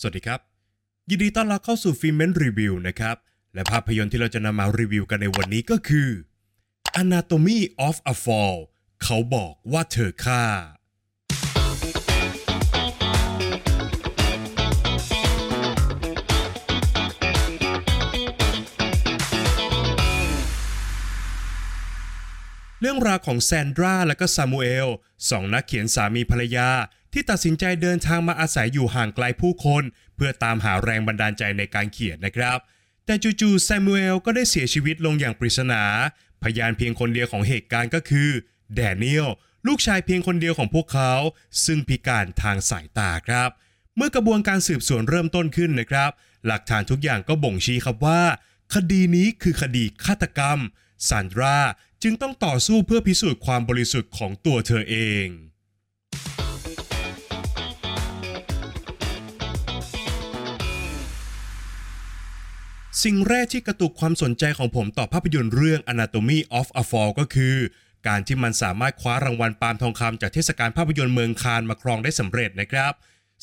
สวัสดีครับ ยินดีต้อนรับเข้าสู่ฟิล์มเมนรีวิวนะครับ และภาพยนตร์ที่เราจะนำมารีวิวกันในวันนี้ก็คือ Anatomy of a Fall เขาบอกว่าเธอฆ่า เรื่องราวของแซนดราและก็ซามูเอลสองนักเขียนสามีภรรยา ที่ตัดสินใจเดินทางมาอาศัยอยู่ห่างไกลผู้คน เพื่อตามหาแรงบันดาลใจในการเขียนนะครับ แต่จู่ๆแซมูเอลก็ได้เสียชีวิตลงอย่างปริศนา พยานเพียงคนเดียวของเหตุการณ์ก็คือแดเนียลลูกชายเพียงคนเดียวของพวกเขา ซึ่งพิการทางสายตาครับ เมื่อกระบวนการสืบสวนเริ่มต้นขึ้นนะครับ หลักฐานทุกอย่างก็บ่งชี้ครับว่า คดีนี้คือคดีฆาตกรรมซานดราจึงต้องต่อสู้เพื่อพิสูจน์ความบริสุทธิ์ของตัวเธอเอง สิ่งแรกที่กระตุกความสนใจของผมต่อภาพยนตร์เรื่อง Anatomy of a Fall ก็คือ การที่มันสามารถคว้ารางวัลปาล์มทองคำจากเทศกาลภาพยนตร์เมืองคานมาครองได้สำเร็จนะครับ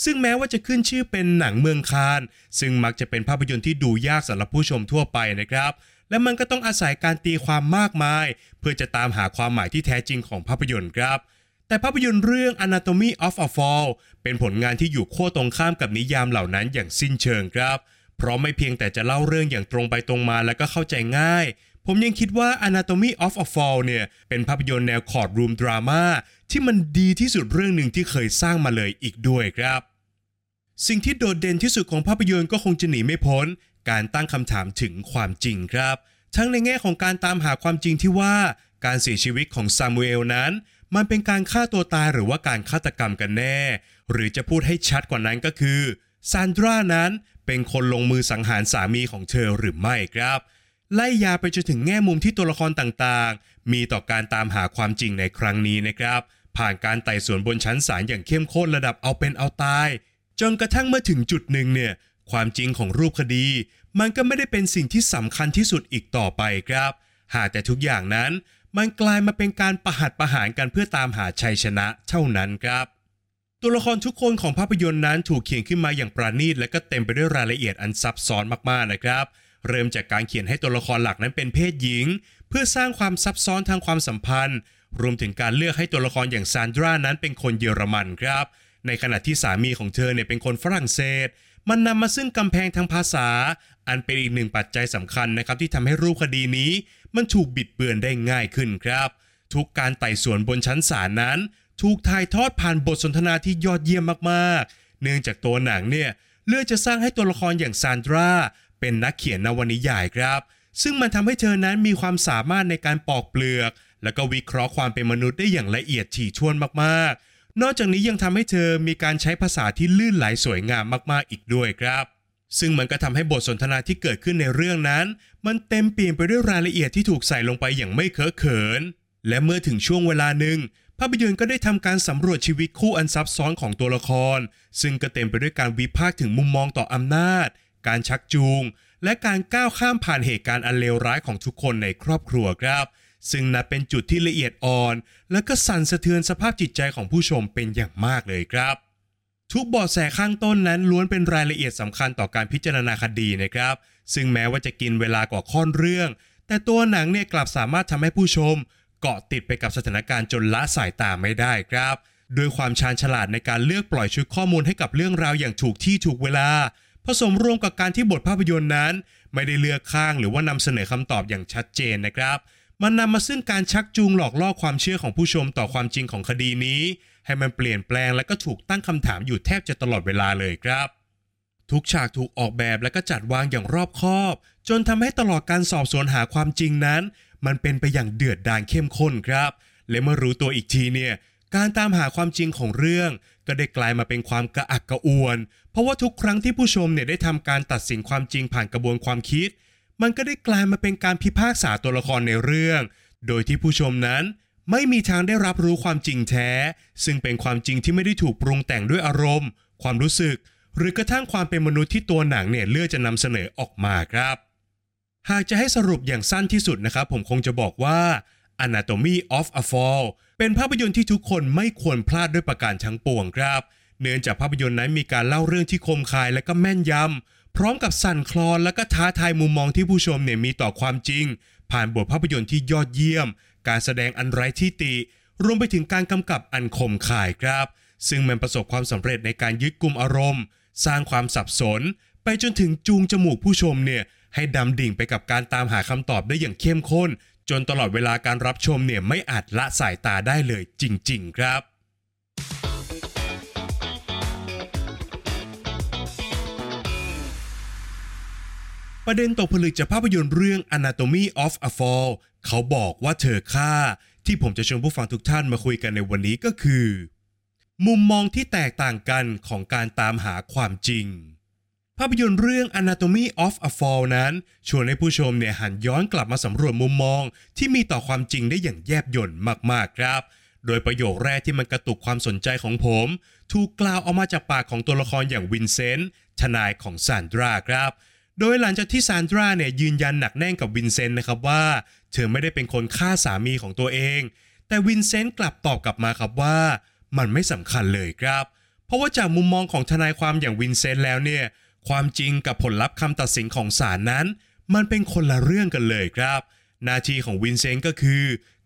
ซึ่งแม้ว่าจะขึ้นชื่อเป็นหนังเมืองคาน ซึ่งมักจะเป็นภาพยนตร์ที่ดูยากสำหรับผู้ชมทั่วไปนะครับ และมันก็ต้องอาศัยการตีความมากมาย เพื่อจะตามหาความหมายที่แท้จริงของภาพยนตร์ครับแต่ภาพยนตร์เรื่อง Anatomy of a Fall เป็นผลงานที่อยู่ขั้วตรงข้ามกับนิยามเหล่านั้นอย่างสิ้นเชิงครับ เพราะไม่เพียงแต่จะเล่าเรื่องอย่างตรงไปตรงมาและก็เข้าใจง่าย ผมยังคิดว่า Anatomy of a Fall เนี่ยเป็นภาพยนตร์แนวคอร์ดรูมดราม่าที่มันดีที่สุดเรื่องหนึ่งที่เคยสร้างมาเลยอีกด้วยครับ สิ่งที่โดดเด่นที่สุดของภาพยนตร์ก็คงจะหนีไม่พ้น การตั้งคำถามถึงความจริงครับ ทั้งในแง่ของการตามหาความจริงที่ว่าการเสียชีวิตของซามูเอลนั้น มันเป็นการฆ่าตัวตายหรือว่าการฆาตกรรมกันแน่ หรือจะพูดให้ชัดกว่านั้นก็คือซานดรานั้น เป็นคนลงมือสังหารสามีของเธอหรือไม่ครับ ไล่ยาไปจนถึงแง่มุมที่ตัวละครต่างๆ มีต่อการตามหาความจริงในครั้งนี้นะครับ ผ่านการไต่สวนบนชั้นศาลอย่างเข้มข้นระดับเอาเป็นเอาตาย จนกระทั่งเมื่อถึงจุดหนึ่งเนี่ยความจริงของรูปคดี มันก็ไม่ได้เป็นสิ่งที่สำคัญที่สุดอีกต่อไปครับ หากแต่ทุกอย่างนั้น มันกลายมาเป็นการประหัตประหารกันเพื่อตามหาชัยชนะเท่านั้นครับ ตัวละครทุกคนของภาพยนตร์นั้นถูกเขียนขึ้นมาอย่างประณีตและก็เต็มไปด้วยรายละเอียดอันซับซ้อนมากๆนะครับ เริ่มจากการเขียนให้ตัวละครหลักนั้นเป็นเพศหญิง เพื่อสร้างความซับซ้อนทางความสัมพันธ์ รวมถึงการเลือกให้ตัวละครอย่างซานดรานั้นเป็นคนเยอรมันครับ ในขณะที่สามีของเธอเนี่ยเป็นคนฝรั่งเศส มันนำมาซึ่งกำแพงทางภาษา อันเป็นอีกหนึ่งปัจจัยสำคัญนะครับที่ทำให้รูปคดีนี้ มันถูกบิดเบือนได้ง่ายขึ้นครับ ทุกการไต่สวนบนชั้นศาลนั้น ถูกถ่ายทอดผ่านบทสนทนาที่ยอดเยี่ยมมากๆ เนื่องจากตัวหนังเนี่ยเลือกจะสร้างให้ตัวละครอย่างซานดราเป็นนักเขียนนวนิยายครับ ซึ่งมันทำให้เธอนั้นมีความสามารถในการปอกเปลือก แล้วก็วิเคราะห์ความเป็นมนุษย์ได้อย่างละเอียดถี่ถ้วนมากๆ นอกจากนี้ยังทำให้เธอมีการใช้ภาษาที่ลื่นไหลสวยงามมากๆอีกด้วยครับซึ่งมันก็ทำให้บทสนทนาที่เกิดขึ้นในเรื่องนั้น มันเต็มเปี่ยมไปด้วยรายละเอียดที่ถูกใส่ลงไปอย่างไม่เคอะเขิน และเมื่อถึงช่วงเวลาหนึ่ง ภาพยนตร์ก็ได้ทำการสำรวจชีวิตคู่อันซับซ้อนของตัวละคร ซึ่งก็เต็มไปด้วยการวิพากษ์ถึงมุมมองต่ออำนาจ การชักจูง และการก้าวข้ามผ่านเหตุการณ์อันเลวร้ายของทุกคนในครอบครัวครับ ซึ่งนับเป็นจุดที่ละเอียดอ่อน และก็สั่นสะเทือนสภาพจิตใจของผู้ชมเป็นอย่างมากเลยครับ ทุกเบาะแสข้างต้นนั้นล้วนเป็นรายละเอียดสำคัญต่อการพิจารณาคดีนะครับ ซึ่งแม้ว่าจะกินเวลากว่าค่อนเรื่อง แต่ตัวหนังเนี่ยกลับสามารถทำให้ผู้ชม เกาะติดไปกับสถานการณ์จนละสายตาไม่ได้ครับด้วยความชาญฉลาดในการเลือกปล่อยชุดข้อมูลให้กับเรื่องราวอย่างถูกที่ถูกเวลา ผสมรวมกับการที่บทภาพยนตร์นั้น ไม่ได้เลือกข้างหรือว่านำเสนอคำตอบอย่างชัดเจนนะครับ มันนำมาซึ่งการชักจูงหลอกล่อความเชื่อของผู้ชมต่อความจริงของคดีนี้ ให้มันเปลี่ยนแปลงและก็ถูกตั้งคำถามอยู่แทบจะตลอดเวลาเลยครับ ทุกฉากถูกออกแบบและก็จัดวางอย่างรอบคอบ จนทำให้ตลอดการสอบสวนหาความจริงนั้น มันเป็นไปอย่างเดือดดาลเข้มข้นครับ และเมื่อรู้ตัวอีกทีเนี่ยการตามหาความจริงของเรื่อง ก็ได้กลายมาเป็นความกระอักกระอ่วน เพราะว่าทุกครั้งที่ผู้ชมเนี่ยได้ทำการตัดสินความจริงผ่านกระบวนความคิด มันก็ได้กลายมาเป็นการพิพากษาตัวละครในเรื่อง โดยที่ผู้ชมนั้นไม่มีทางได้รับรู้ความจริงแท้ ซึ่งเป็นความจริงที่ไม่ได้ถูกปรุงแต่งด้วยอารมณ์ ความรู้สึก หรือกระทั่งความเป็นมนุษย์ที่ตัวหนังเนี่ยเลือกจะนำเสนอออกมาครับ หากจะให้สรุปอย่างสั้นที่สุดนะครับ ผมคงจะบอกว่า Anatomy of a Fall เป็นภาพยนตร์ที่ทุกคนไม่ควรพลาดด้วยประการทั้งปวงครับ เนื่องจากภาพยนตร์นั้นมีการเล่าเรื่องที่คมคายและก็แม่นยำพร้อมกับสั่นคลอนและก็ท้าทายมุมมองที่ผู้ชมเนี่ยมีต่อความจริง ผ่านบทภาพยนตร์ที่ยอดเยี่ยม การแสดงอันไร้ที่ติ รวมไปถึงการกำกับอันคมคายครับ ซึ่งมันประสบความสำเร็จในการยึดกลุ่มอารมณ์ สร้างความสับสน ไปจนถึงจูงจมูกผู้ชมเนี่ย ให้ดำดิ่งไปกับการตามหาคำตอบได้อย่างเข้มข้น จนตลอดเวลาการรับชมเนี่ยไม่อาจละสายตาได้เลยจริง ๆ ครับประเด็นตกผลึกจากภาพยนตร์เรื่อง Anatomy of a Fall เขาบอกว่าเธอฆ่า ที่ผมจะชวนผู้ฟังทุกท่านมาคุยกันในวันนี้ก็คือ มุมมองที่แตกต่างกันของการตามหาความจริง ภาพยนตร์เรื่อง Anatomy of a Fall นั้น ชวนให้ผู้ชมเนี่ยหันย้อนกลับมาสำรวจมุมมอง ที่มีต่อความจริงได้อย่างแยบยลมากๆครับ โดยประโยคแรกที่มันกระตุกความสนใจของผม ถูกกล่าวออกมาจากปากของตัวละครอย่างวินเซนต์ทนายของซานดราครับ โดยหลังจากที่ซานดราเนี่ยยืนยันหนักแน่นกับวินเซนต์นะครับว่า เธอไม่ได้เป็นคนฆ่าสามีของตัวเอง แต่วินเซนต์กลับตอบกลับมาครับว่า มันไม่สำคัญเลยครับ เพราะว่าจากมุมมองของทนายความอย่างวินเซนต์แล้วเนี่ย ความจริงกับผลลัพธ์คำตัดสินของศาลนั้น มันเป็นคนละเรื่องกันเลยครับ หน้าที่ของวินเซนต์ก็คือ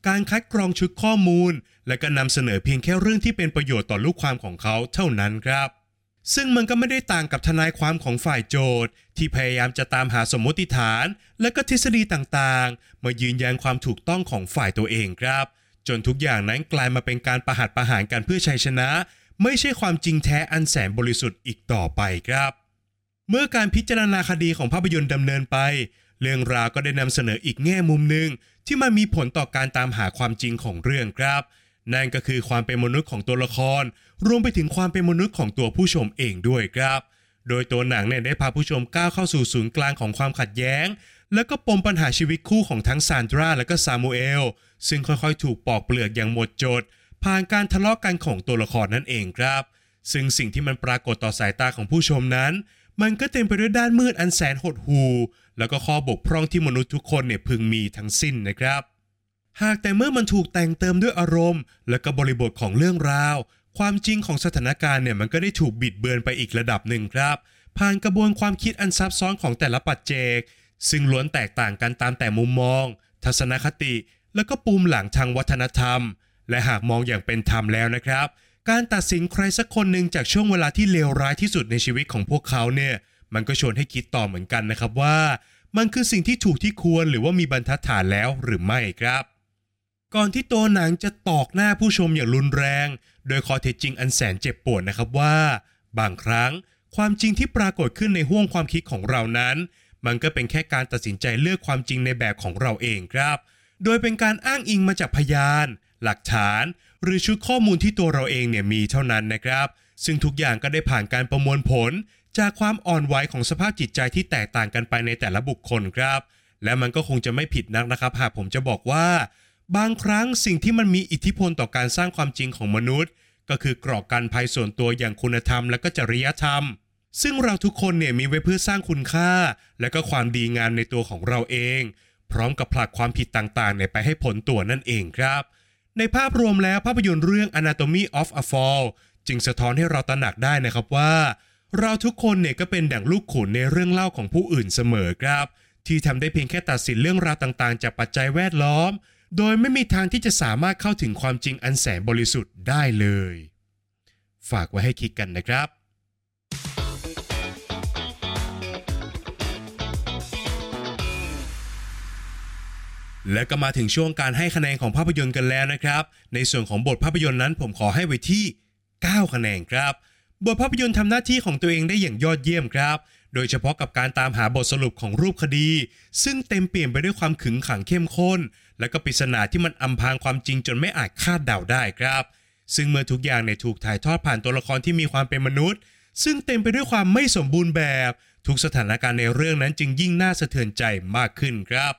การคัดกรองชุดข้อมูล และก็นำเสนอเพียงแค่เรื่องที่เป็นประโยชน์ต่อลูกความของเขาเท่านั้นครับ ซึ่งมันก็ไม่ได้ต่างกับทนายความของฝ่ายโจทย์ ที่พยายามจะตามหาสมมติฐาน และก็ทฤษฎีต่างๆ มายืนยันความถูกต้องของฝ่ายตัวเองครับ จนทุกอย่างนั้นกลายมาเป็นการประหัตประหารกันเพื่อชัยชนะ ไม่ใช่ความจริงแท้อันแสนบริสุทธิ์อีกต่อไปครับ เมื่อการพิจารณาคดีของภาพยนตร์ดำเนินไป เรื่องราวก็ได้นำเสนออีกแง่มุมหนึ่งที่มันมีผลต่อการตามหาความจริงของเรื่องครับ นั่นก็คือความเป็นมนุษย์ของตัวละคร รวมไปถึงความเป็นมนุษย์ของตัวผู้ชมเองด้วยครับ โดยตัวหนังเนี่ยได้พาผู้ชมก้าวเข้าสู่ศูนย์กลางของความขัดแย้ง แล้วก็ปมปัญหาชีวิตคู่ของทั้งซานดราและก็ซามูเอลซึ่งค่อยๆ ถูกปอกเปลือกอย่างหมดจด ผ่านการทะเลาะกันของตัวละครนั่นเองครับ ซึ่งสิ่งที่มันปรากฏต่อสายตาของผู้ชมนั้น มันก็เต็มไปด้วยด้านมืดอันแสนหดหู่แล้วก็ข้อบกพร่องที่มนุษย์ทุกคนเนี่ยพึงมีทั้งสิ้นนะครับ หากแต่เมื่อมันถูกแต่งเติมด้วยอารมณ์ และก็บริบทของเรื่องราว ความจริงของสถานการณ์เนี่ยมันก็ได้ถูกบิดเบือนไปอีกระดับหนึ่งครับ ผ่านกระบวนความคิดอันซับซ้อนของแต่ละปัจเจก ซึ่งล้วนแตกต่างกันตามแต่มุมมอง ทัศนคติ แล้วก็ปูมหลังทางวัฒนธรรม และหากมองอย่างเป็นธรรมแล้วนะครับ การตัดสินใครสักคนหนึ่งจากช่วงเวลาที่เลวร้ายที่สุดในชีวิตของพวกเขาเนี่ย มันก็ชวนให้คิดต่อเหมือนกันนะครับว่า มันคือสิ่งที่ถูกที่ควรหรือว่ามีบรรทัดฐานแล้วหรือไม่ครับ ก่อนที่ตัวหนังจะตอกหน้าผู้ชมอย่างรุนแรง โดยข้อเท็จจริงอันแสนเจ็บปวดนะครับว่า บางครั้งความจริงที่ปรากฏขึ้นในห้วงความคิดของเรานั้น มันก็เป็นแค่การตัดสินใจเลือกความจริงในแบบของเราเองครับ โดยเป็นการอ้างอิงมาจากพยาน หลักฐาน หรือชุดข้อมูลที่ตัวเราเองเนี่ยมีเท่านั้นนะครับ ซึ่งทุกอย่างก็ได้ผ่านการประมวลผล จากความอ่อนไหวของสภาพจิตใจที่แตกต่างกันไปในแต่ละบุคคลครับ และมันก็คงจะไม่ผิดนักนะครับ หากผมจะบอกว่า บางครั้งสิ่งที่มันมีอิทธิพลต่อการสร้างความจริงของมนุษย์ ก็คือกรอกกันภัยส่วนตัวอย่างคุณธรรมและก็จริยธรรม ซึ่งเราทุกคนเนี่ยมีไว้เพื่อสร้างคุณค่า และก็ความดีงามในตัวของเราเอง พร้อมกับผลักความผิดต่างๆเนี่ยไปให้ผลตัวนั่นเองครับ ในภาพรวมแล้วภาพยนตร์เรื่อง Anatomy of a Fall จึงสะท้อนให้เราตระหนักได้นะครับว่า เราทุกคนเนี่ยก็เป็นดั่งลูกขุนในเรื่องเล่าของผู้อื่นเสมอครับ ที่ทำได้เพียงแค่ตัดสินเรื่องราวต่างๆ จากปัจจัยแวดล้อม โดยไม่มีทางที่จะสามารถเข้าถึงความจริงอันแสนบริสุทธิ์ได้เลย ฝากไว้ให้คิดกันนะครับ และก็มาถึงช่วงการให้คะแนนของภาพยนตร์กันแล้วนะครับ ในส่วนของบทภาพยนตร์นั้นผมขอให้ไว้ที่ 9 คะแนนครับ บทภาพยนตร์ทำหน้าที่ของตัวเองได้อย่างยอดเยี่ยมครับ โดยเฉพาะกับการตามหาบทสรุปของรูปคดี ซึ่งเต็มเปลี่ยนไปด้วยความขึงขังเข้มข้น และก็ปริศนาที่มันอำพรางความจริงจนไม่อาจคาดเดาได้ครับ ซึ่งเมื่อทุกอย่างเนี่ยถูกถ่ายทอดผ่านตัวละครที่มีความเป็นมนุษย์ ซึ่งเต็มไปด้วยความไม่สมบูรณ์แบบ ทุกสถานการณ์ในเรื่องนั้นจึงยิ่งน่าสะเทือนใจมากขึ้นครับ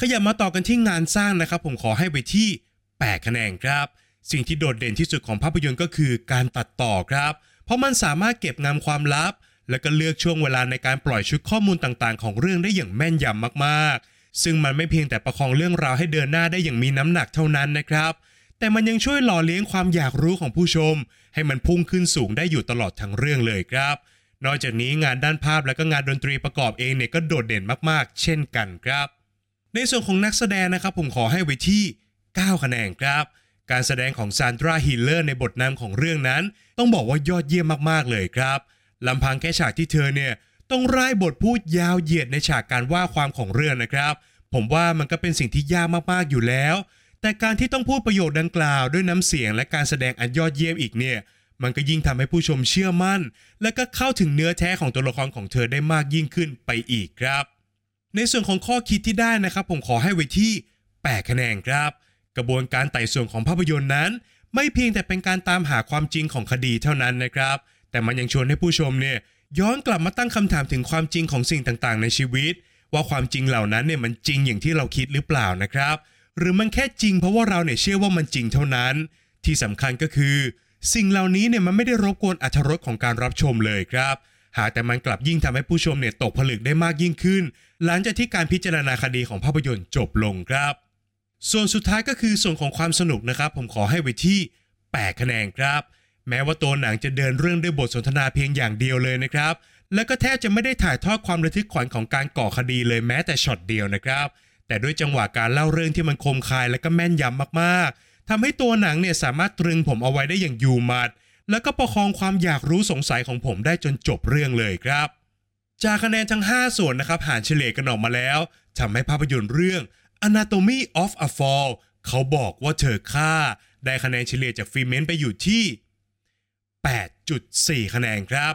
ขยับมาต่อกันที่งานสร้างนะครับ ผมขอให้ไปที่8คะแนนครับ สิ่งที่โดดเด่นที่สุดของภาพยนตร์ก็คือการตัดต่อครับ เพราะมันสามารถเก็บงำความลับ และก็เลือกช่วงเวลาในการปล่อยชุดข้อมูลต่างๆ ของเรื่องได้อย่างแม่นยำมากๆ ซึ่งมันไม่เพียงแต่ประคองเรื่องราวให้เดินหน้าได้อย่างมีน้ำหนักเท่านั้นนะครับ แต่มันยังช่วยหล่อเลี้ยงความอยากรู้ของผู้ชมให้มันพุ่งขึ้นสูงได้อยู่ตลอดทั้งเรื่องเลยครับ นอกจากนี้งานด้านภาพและก็งานดนตรีประกอบเองเนี่ยก็โดดเด่นมากๆ เช่นกันครับ ในส่วนของนักแสดงนะครับผมขอให้ไว้ที่ 9 คะแนนครับ การแสดงของซานดราฮิลเลอร์ในบทนำของเรื่องนั้น ต้องบอกว่ายอดเยี่ยมมากๆเลยครับลำพังแค่ฉากที่เธอเนี่ยต้องร่ายบทพูดยาวเหยียดในฉากการว่าความของเรื่องนะครับ ผมว่ามันก็เป็นสิ่งที่ยากมากๆอยู่แล้ว แต่การที่ต้องพูดประโยคดังกล่าวด้วยน้ำเสียงและการแสดงอันยอดเยี่ยมอีกเนี่ยมันก็ยิ่งทำให้ผู้ชมเชื่อมั่น และก็เข้าถึงเนื้อแท้ของตัวละครของเธอได้มากยิ่งขึ้นไปอีกครับ ในส่วนของข้อคิดที่ได้นะครับ ผมขอให้ไว้ที่ 8 คะแนนครับ กระบวนการไต่สวนของภาพยนตร์นั้น ไม่เพียงแต่เป็นการตามหาความจริงของคดีเท่านั้นนะครับ แต่มันยังชวนให้ผู้ชมเนี่ยย้อนกลับมาตั้งคำถามถึงความจริงของสิ่งต่างๆ ในชีวิต ว่าความจริงเหล่านั้นเนี่ยมันจริงอย่างที่เราคิดหรือเปล่านะครับ หรือมันแค่จริงเพราะว่าเราเนี่ยเชื่อว่ามันจริงเท่านั้น ที่สำคัญก็คือ สิ่งเหล่านี้เนี่ยมันไม่ได้รบกวนอรรถรสของการรับชมเลยครับ หากแต่มันกลับยิ่งทำให้ผู้ชมเนี่ยตกผลึกได้มากยิ่งขึ้น หลังจากที่การพิจารณาคดีของภาพยนตร์จบลงครับ ส่วนสุดท้ายก็คือส่วนของความสนุกนะครับ ผมขอให้ไว้ที่ 8 คะแนนครับ แม้ว่าตัวหนังจะเดินเรื่องด้วยบทสนทนาเพียงอย่างเดียวเลยนะครับ และก็แทบจะไม่ได้ถ่ายทอดความระทึกขวัญของการก่อคดีเลยแม้แต่ช็อตเดียวนะครับ แต่ด้วยจังหวะการเล่าเรื่องที่มันคมคายและก็แม่นยำมากๆทำให้ตัวหนังเนี่ยสามารถตรึงผมเอาไว้ได้อย่างอยู่มัด แล้วก็ประคองความอยากรู้สงสัยของผมได้จนจบเรื่องเลยครับ จากคะแนนทั้ง 5 ส่วนนะครับหารเฉลี่ยกันออกมาแล้วทำให้ภาพยนตร์เรื่อง Anatomy of a Fall เขาบอกว่าเธอค่า ได้คะแนนเฉลี่ยจากฟีเมนไปอยู่ที่ 8.4 คะแนนครับ